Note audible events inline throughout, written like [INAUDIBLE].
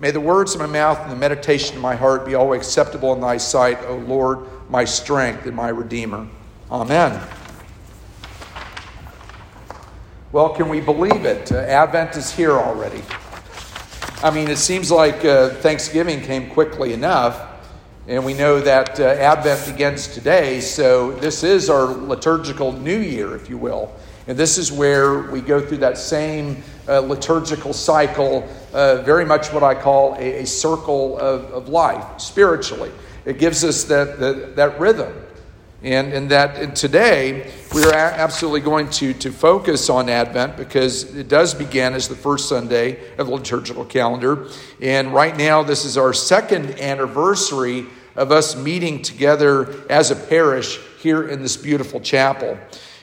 May the words of my mouth and the meditation of my heart be always acceptable in thy sight, O Lord, my strength and my redeemer. Amen. Well, can we believe it? Uh, Advent is here already. I mean, it seems like uh, Thanksgiving came quickly enough, and we know that uh, Advent begins today, so this is our liturgical new year, if you will. And this is where we go through that same uh, liturgical cycle, uh, very much what I call a, a circle of, of, life spiritually. It gives us that, that, that rhythm. And, and that and today we are absolutely going to, to focus on Advent because it does begin as the first Sunday of the liturgical calendar. And right now, this is our second anniversary of us meeting together as a parish here in this beautiful chapel.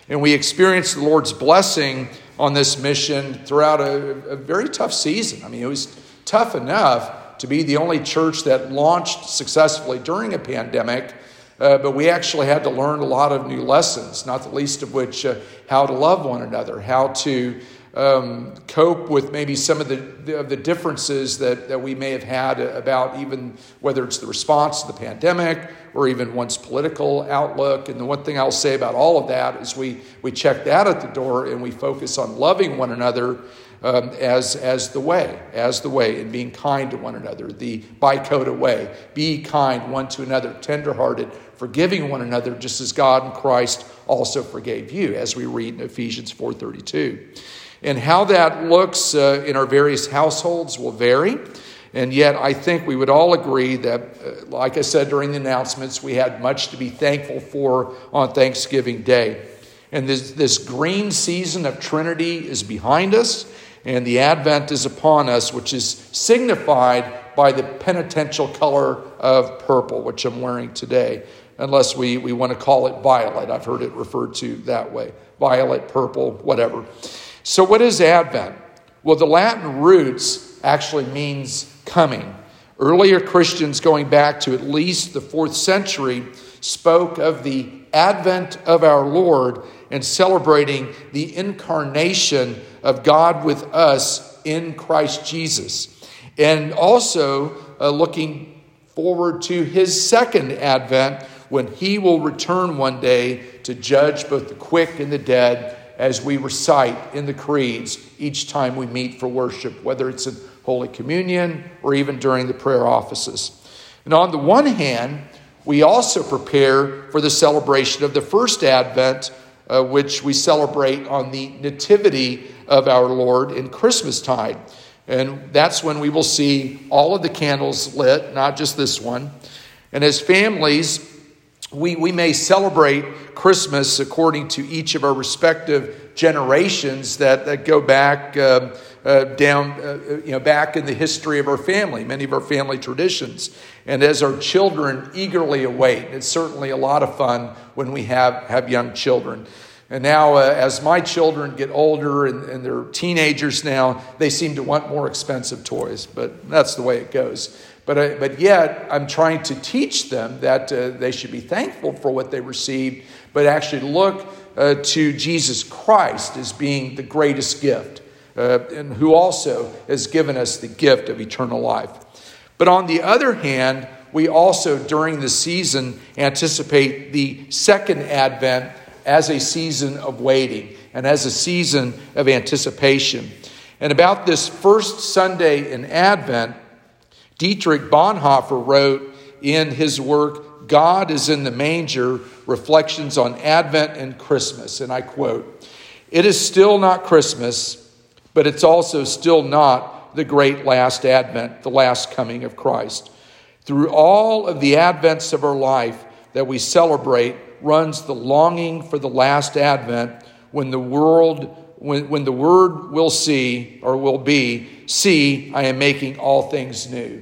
And we experienced the Lord's blessing on this mission throughout a, a, very tough season. I mean, it was tough enough to be the only church that launched successfully during a pandemic, uh, but we actually had to learn a lot of new lessons, not the least of which uh, how to love one another, how to um, cope with maybe some of the, the, the differences that, that we may have had about even whether it's the response to the pandemic or even one's political outlook. And the one thing I'll say about all of that is we, we check that at the door and we focus on loving one another um, as, as the way, as the way, and being kind to one another, the Bicota way. Be kind one to another, tenderhearted, forgiving one another, just as God and Christ also forgave you, as we read in Ephesians 4.32. And how that looks uh, in our various households will vary. And yet, I think we would all agree that, uh, like I said during the announcements, we had much to be thankful for on Thanksgiving Day. And this, this green season of Trinity is behind us, and the Advent is upon us, which is signified by the penitential color of purple, which I'm wearing today, unless we, we want to call it violet. I've heard it referred to that way violet, purple, whatever. So, what is Advent? Well, the Latin roots actually means coming. Earlier Christians, going back to at least the fourth century, spoke of the advent of our Lord and celebrating the incarnation of God with us in Christ Jesus. And also uh, looking forward to his second advent when he will return one day to judge both the quick and the dead as we recite in the creeds each time we meet for worship, whether it's in Holy Communion, or even during the prayer offices. And on the one hand, we also prepare for the celebration of the first Advent, uh, which we celebrate on the Nativity of our Lord in Christmastide. And that's when we will see all of the candles lit, not just this one. And as families, we, we may celebrate Christmas according to each of our respective generations that, that go back. Uh, uh, down, uh, you know, back in the history of our family, many of our family traditions. And as our children eagerly await, it's certainly a lot of fun when we have, have young children. And now, uh, as my children get older and, and, they're teenagers now, they seem to want more expensive toys, but that's the way it goes. But, uh, but yet, I'm trying to teach them that uh, they should be thankful for what they received, but actually look uh, to Jesus Christ as being the greatest gift uh, and who also has given us the gift of eternal life. But on the other hand, we also, during the season, anticipate the second advent as a season of waiting and as a season of anticipation. And about this first Sunday in Advent, Dietrich Bonhoeffer wrote in his work, God is in the Manger Reflections on Advent and Christmas. And I quote, It is still not Christmas but it's also still not the great last advent, the last coming of Christ. Through all of the advents of our life that we celebrate runs the longing for the last advent when the world when, when the word will see or will be see i am making all things new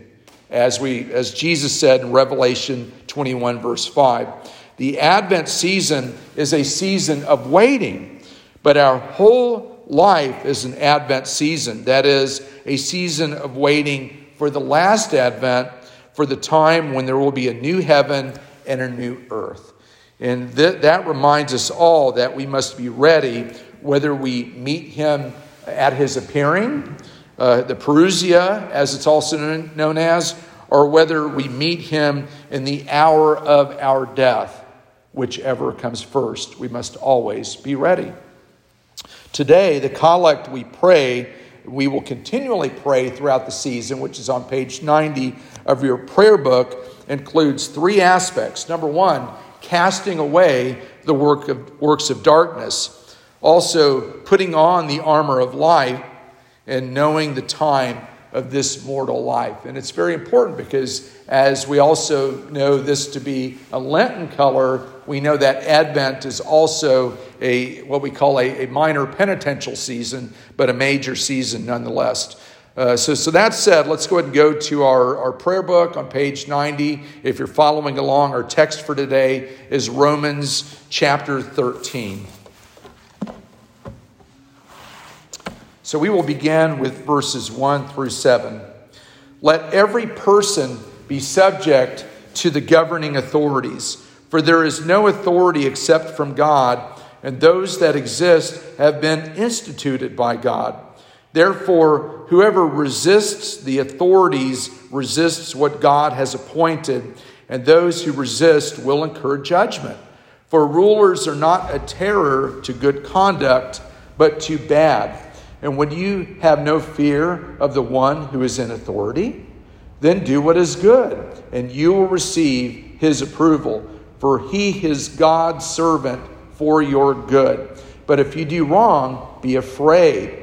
as we as jesus said in revelation 21 verse 5 the advent season is a season of waiting but our whole life is an Advent season. That is, a season of waiting for the last Advent, for the time when there will be a new heaven and a new earth. And th- that reminds us all that we must be ready whether we meet him at his appearing, uh, the Parousia, as it's also known as, or whether we meet him in the hour of our death, whichever comes first. We must always be ready. Today, the collect we pray, we will continually pray throughout the season, which is on page 90 of your prayer book, includes three aspects. Number one, casting away the work of, works of darkness, also putting on the armor of light, and knowing the time of this mortal life. And it's very important because, as we also know this to be a Lenten color, we know that Advent is also a what we call a, a minor penitential season, but a major season nonetheless. Uh, so, so that said, let's go ahead and go to our, our prayer book on page 90. If you're following along, our text for today is Romans chapter 13. So we will begin with verses 1 through 7. Let every person be subject to the governing authorities, for there is no authority except from God, and those that exist have been instituted by God. Therefore, whoever resists the authorities resists what God has appointed, and those who resist will incur judgment. For rulers are not a terror to good conduct, but to bad. And when you have no fear of the one who is in authority, then do what is good, and you will receive his approval, for he is God's servant for your good. But if you do wrong, be afraid,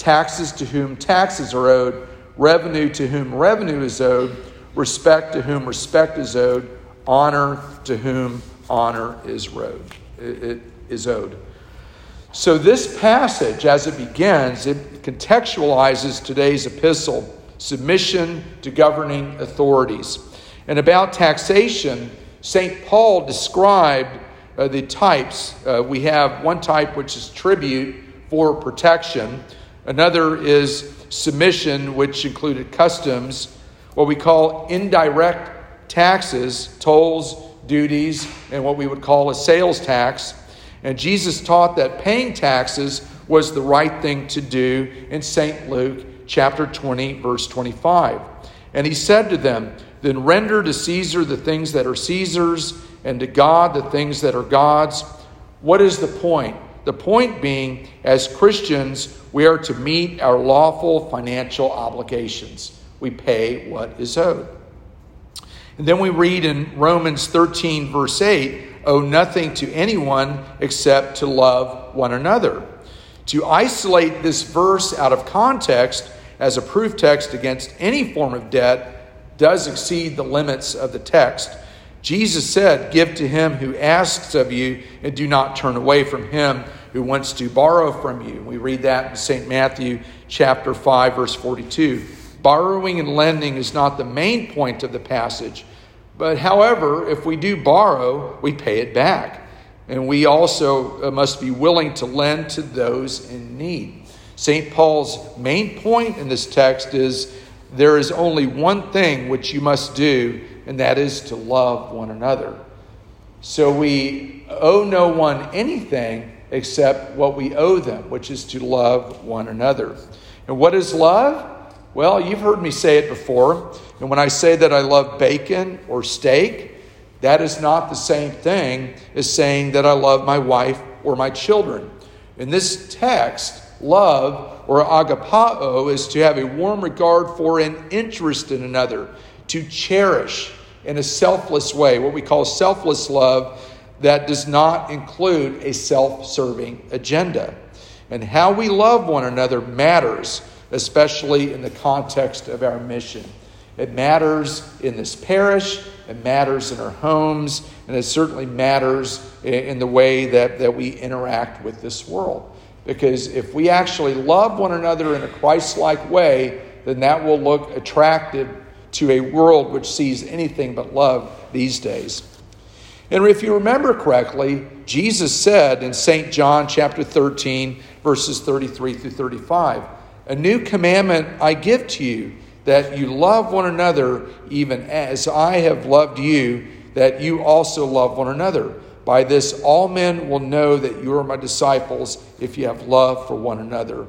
taxes to whom taxes are owed, revenue to whom revenue is owed, respect to whom respect is owed, honor to whom honor is owed. It is owed. So, this passage, as it begins, it contextualizes today's epistle submission to governing authorities. And about taxation, St. Paul described uh, the types. Uh, we have one type which is tribute for protection, another is submission, which included customs, what we call indirect taxes, tolls, duties, and what we would call a sales tax. And Jesus taught that paying taxes was the right thing to do in St. Luke chapter 20, verse 25. And he said to them, Then render to Caesar the things that are Caesar's, and to God the things that are God's. What is the point? The point being, as Christians, we are to meet our lawful financial obligations. We pay what is owed. And then we read in Romans 13, verse 8, owe nothing to anyone except to love one another. To isolate this verse out of context as a proof text against any form of debt does exceed the limits of the text. Jesus said, Give to him who asks of you, and do not turn away from him who wants to borrow from you. We read that in St. Matthew chapter 5, verse 42. Borrowing and lending is not the main point of the passage, but however, if we do borrow, we pay it back. And we also uh, must be willing to lend to those in need. St. Paul's main point in this text is there is only one thing which you must do, and that is to love one another. So we owe no one anything except what we owe them, which is to love one another. And what is love? Well, you've heard me say it before. And when I say that I love bacon or steak, that is not the same thing as saying that I love my wife or my children. In this text, love or agapao is to have a warm regard for and interest in another, to cherish in a selfless way, what we call selfless love that does not include a self serving agenda. And how we love one another matters especially in the context of our mission. It matters in this parish, it matters in our homes, and it certainly matters in the way that, that we interact with this world. Because if we actually love one another in a Christ like way, then that will look attractive to a world which sees anything but love these days. And if you remember correctly, Jesus said in St. John chapter 13, verses 33 through 35, A new commandment I give to you, that you love one another, even as I have loved you, that you also love one another. By this, all men will know that you are my disciples if you have love for one another.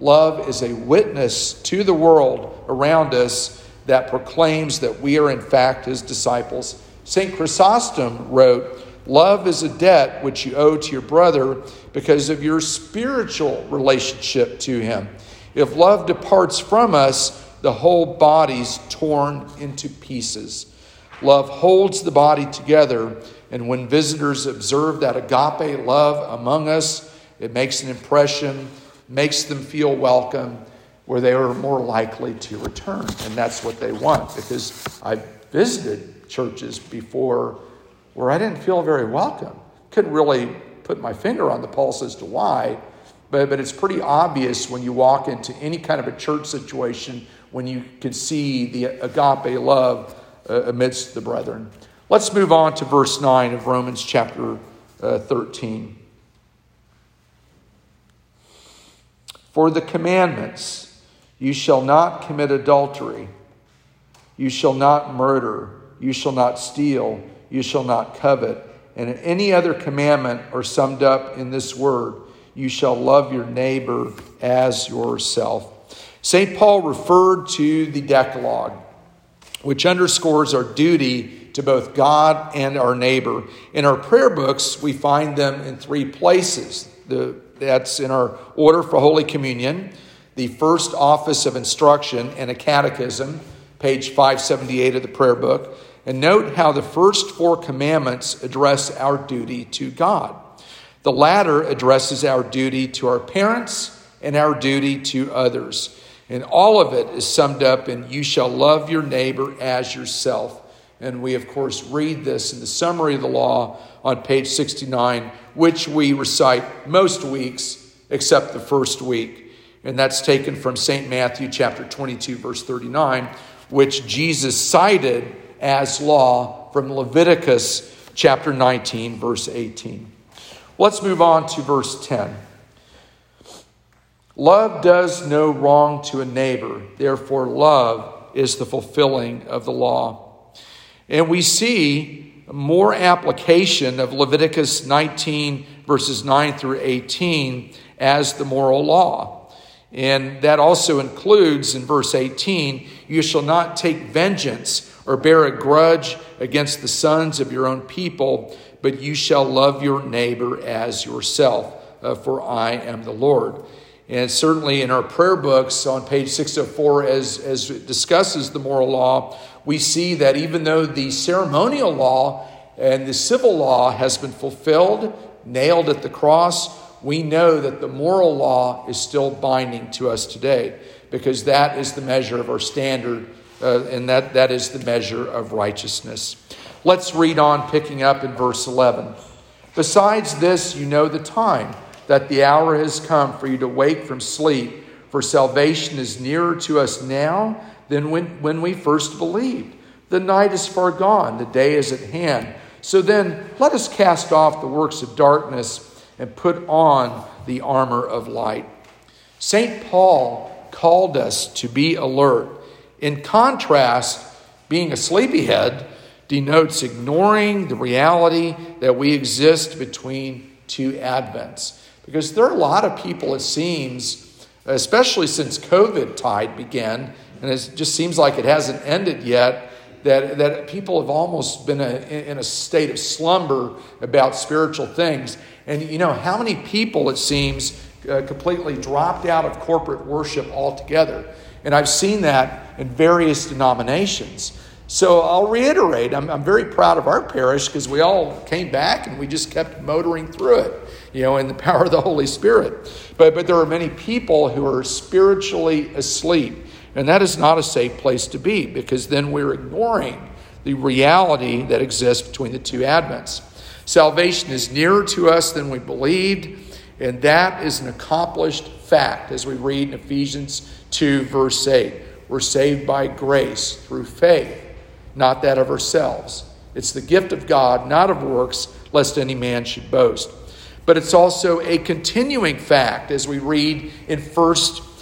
Love is a witness to the world around us that proclaims that we are, in fact, his disciples. St. Chrysostom wrote, Love is a debt which you owe to your brother because of your spiritual relationship to him. If love departs from us, the whole body's torn into pieces. Love holds the body together and when visitors observe that agape love among us, it makes an impression, makes them feel welcome, where they are more likely to return. And that's what they want because I've visited churches before where I didn't feel very welcome. Couldn't really put my finger on the pulse as to why, but, but it's pretty obvious when you walk into any kind of a church situation when you can see the agape love uh, amidst the brethren. Let's move on to verse 9 of Romans chapter uh, 13. For the commandments, you shall not commit adultery, you shall not murder, you shall not steal, you shall not covet, and any other commandment are summed up in this word you shall love your neighbor as yourself. St. Paul referred to the Decalogue, which underscores our duty to both God and our neighbor. In our prayer books, we find them in three places. The, that's in our order for Holy Communion, the first office of instruction, and a catechism, page 578 of the prayer book. And note how the first four commandments address our duty to God. The latter addresses our duty to our parents and our duty to others. And all of it is summed up in you shall love your neighbor as yourself. And we, of course, read this in the summary of the law on page 69, which we recite most weeks except the first week. And that's taken from St. Matthew chapter 22, verse 39, which Jesus cited as law from Leviticus chapter 19, verse 18. Let's move on to verse 10. Love does no wrong to a neighbor, therefore, love is the fulfilling of the law. And we see more application of Leviticus 19, verses 9 through 18, as the moral law. And that also includes in verse 18, you shall not take vengeance or bear a grudge against the sons of your own people, but you shall love your neighbor as yourself, uh, for I am the Lord. And certainly in our prayer books on page 604, as, as it discusses the moral law, we see that even though the ceremonial law and the civil law has been fulfilled, nailed at the cross, we know that the moral law is still binding to us today because that is the measure of our standard uh, and that, that is the measure of righteousness. Let's read on, picking up in verse 11. Besides this, you know the time, that the hour has come for you to wake from sleep, for salvation is nearer to us now than when, when we first believed. The night is far gone, the day is at hand. So then, let us cast off the works of darkness and put on the armor of light. St. Paul called us to be alert. In contrast, being a sleepyhead denotes ignoring the reality that we exist between two Advents. Because there are a lot of people, it seems, especially since COVID tide began, and it just seems like it hasn't ended yet, that, that people have almost been a, in a state of slumber about spiritual things. And you know, how many people, it seems, uh, completely dropped out of corporate worship altogether? And I've seen that in various denominations. So I'll reiterate, I'm, I'm very proud of our parish because we all came back and we just kept motoring through it, you know, in the [LAUGHS] power of the Holy Spirit. But, but there are many people who are spiritually asleep. And that is not a safe place to be because then we're ignoring the reality that exists between the two Advents. Salvation is nearer to us than we believed, and that is an accomplished fact as we read in Ephesians 2, verse 8. We're saved by grace through faith, not that of ourselves. It's the gift of God, not of works, lest any man should boast. But it's also a continuing fact as we read in 1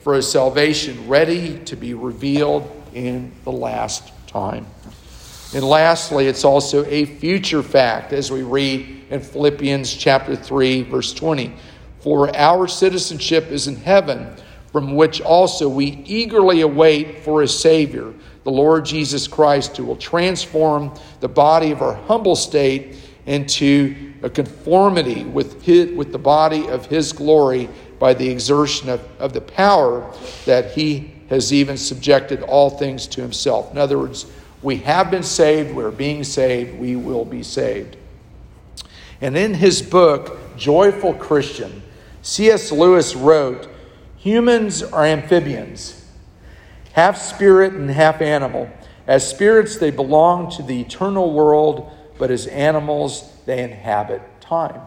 for a salvation ready to be revealed in the last time. And lastly, it's also a future fact as we read in Philippians chapter 3 verse 20. For our citizenship is in heaven, from which also we eagerly await for a savior, the Lord Jesus Christ, who will transform the body of our humble state into a conformity with, his, with the body of his glory by the exertion of, of the power that he has even subjected all things to himself. In other words, we have been saved, we're being saved, we will be saved. And in his book, Joyful Christian, C.S. Lewis wrote Humans are amphibians, half spirit and half animal. As spirits, they belong to the eternal world, but as animals, they inhabit time.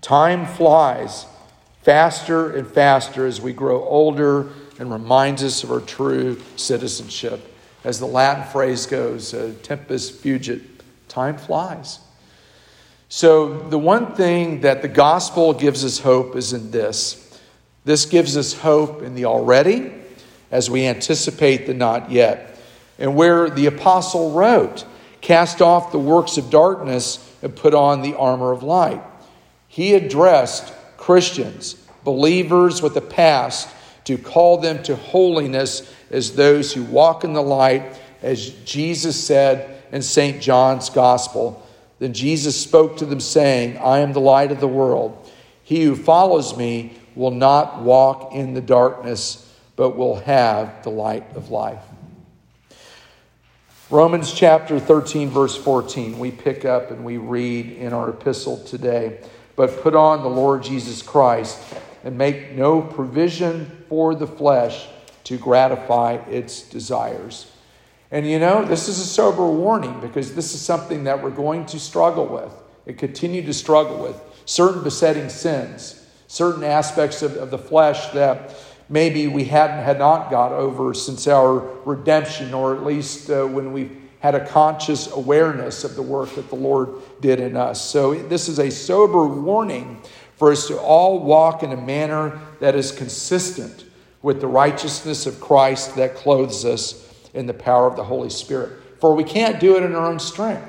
Time flies faster and faster as we grow older and reminds us of our true citizenship. As the Latin phrase goes, uh, tempus fugit, time flies. So, the one thing that the gospel gives us hope is in this this gives us hope in the already as we anticipate the not yet. And where the apostle wrote, Cast off the works of darkness and put on the armor of light. He addressed Christians, believers with the past, to call them to holiness as those who walk in the light, as Jesus said in St. John's Gospel. Then Jesus spoke to them, saying, I am the light of the world. He who follows me will not walk in the darkness, but will have the light of life. Romans chapter 13, verse 14, we pick up and we read in our epistle today. But put on the Lord Jesus Christ and make no provision for the flesh to gratify its desires. And you know, this is a sober warning because this is something that we're going to struggle with and continue to struggle with. Certain besetting sins, certain aspects of, of the flesh that maybe we hadn't had not got over since our redemption, or at least uh, when we've had a conscious awareness of the work that the Lord did in us. So, this is a sober warning for us to all walk in a manner that is consistent with the righteousness of Christ that clothes us in the power of the Holy Spirit. For we can't do it in our own strength.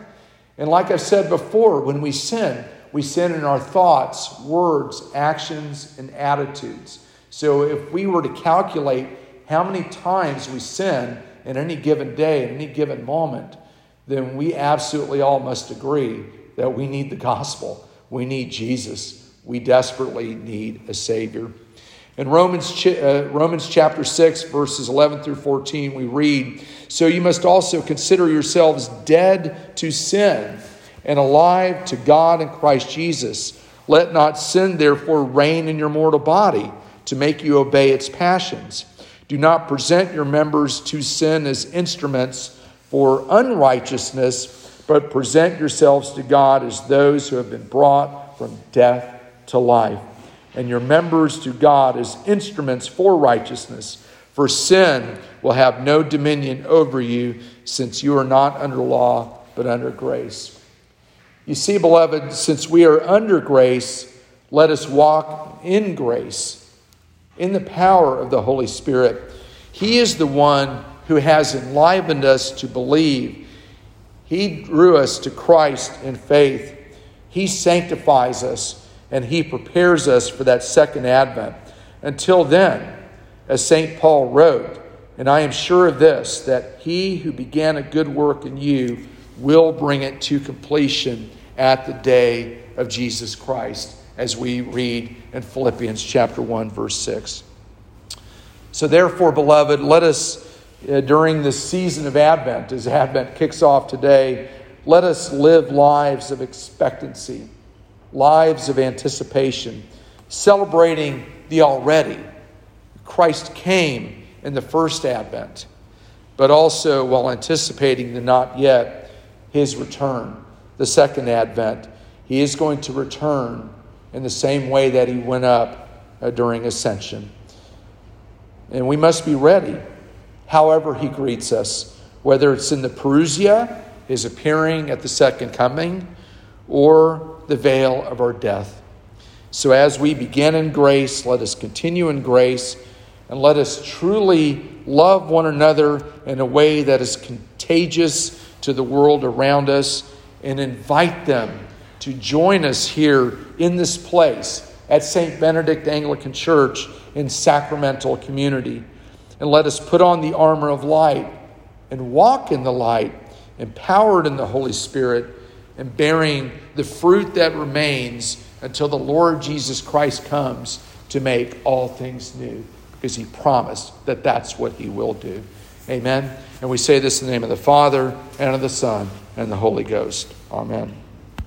And like I've said before, when we sin, we sin in our thoughts, words, actions, and attitudes. So if we were to calculate how many times we sin in any given day, in any given moment, then we absolutely all must agree that we need the gospel. We need Jesus we desperately need a Savior. In Romans, uh, Romans chapter 6, verses 11 through 14, we read So you must also consider yourselves dead to sin and alive to God in Christ Jesus. Let not sin, therefore, reign in your mortal body to make you obey its passions. Do not present your members to sin as instruments for unrighteousness, but present yourselves to God as those who have been brought from death to life, and your members to God as instruments for righteousness. For sin will have no dominion over you, since you are not under law, but under grace. You see, beloved, since we are under grace, let us walk in grace, in the power of the Holy Spirit. He is the one who has enlivened us to believe. He drew us to Christ in faith. He sanctifies us and He prepares us for that second advent. Until then, as St. Paul wrote, and I am sure of this, that He who began a good work in you will bring it to completion at the day of Jesus Christ, as we read in Philippians chapter 1, verse 6. So, therefore, beloved, let us uh, during this season of Advent, as Advent kicks off today, let us live lives of expectancy, lives of anticipation, celebrating the already. Christ came in the first Advent, but also while anticipating the not yet, his return, the second Advent. He is going to return in the same way that he went up uh, during ascension. And we must be ready, however, he greets us, whether it's in the Parousia, his appearing at the second coming, or the veil of our death. So as we begin in grace, let us continue in grace, and let us truly love one another in a way that is contagious to the world around us and invite them to join us here in this place at St. Benedict Anglican Church in sacramental community. And let us put on the armor of light and walk in the light, empowered in the Holy Spirit, and bearing the fruit that remains until the Lord Jesus Christ comes to make all things new, because he promised that that's what he will do. Amen. And we say this in the name of the Father, and of the Son, and the Holy Ghost. Amen.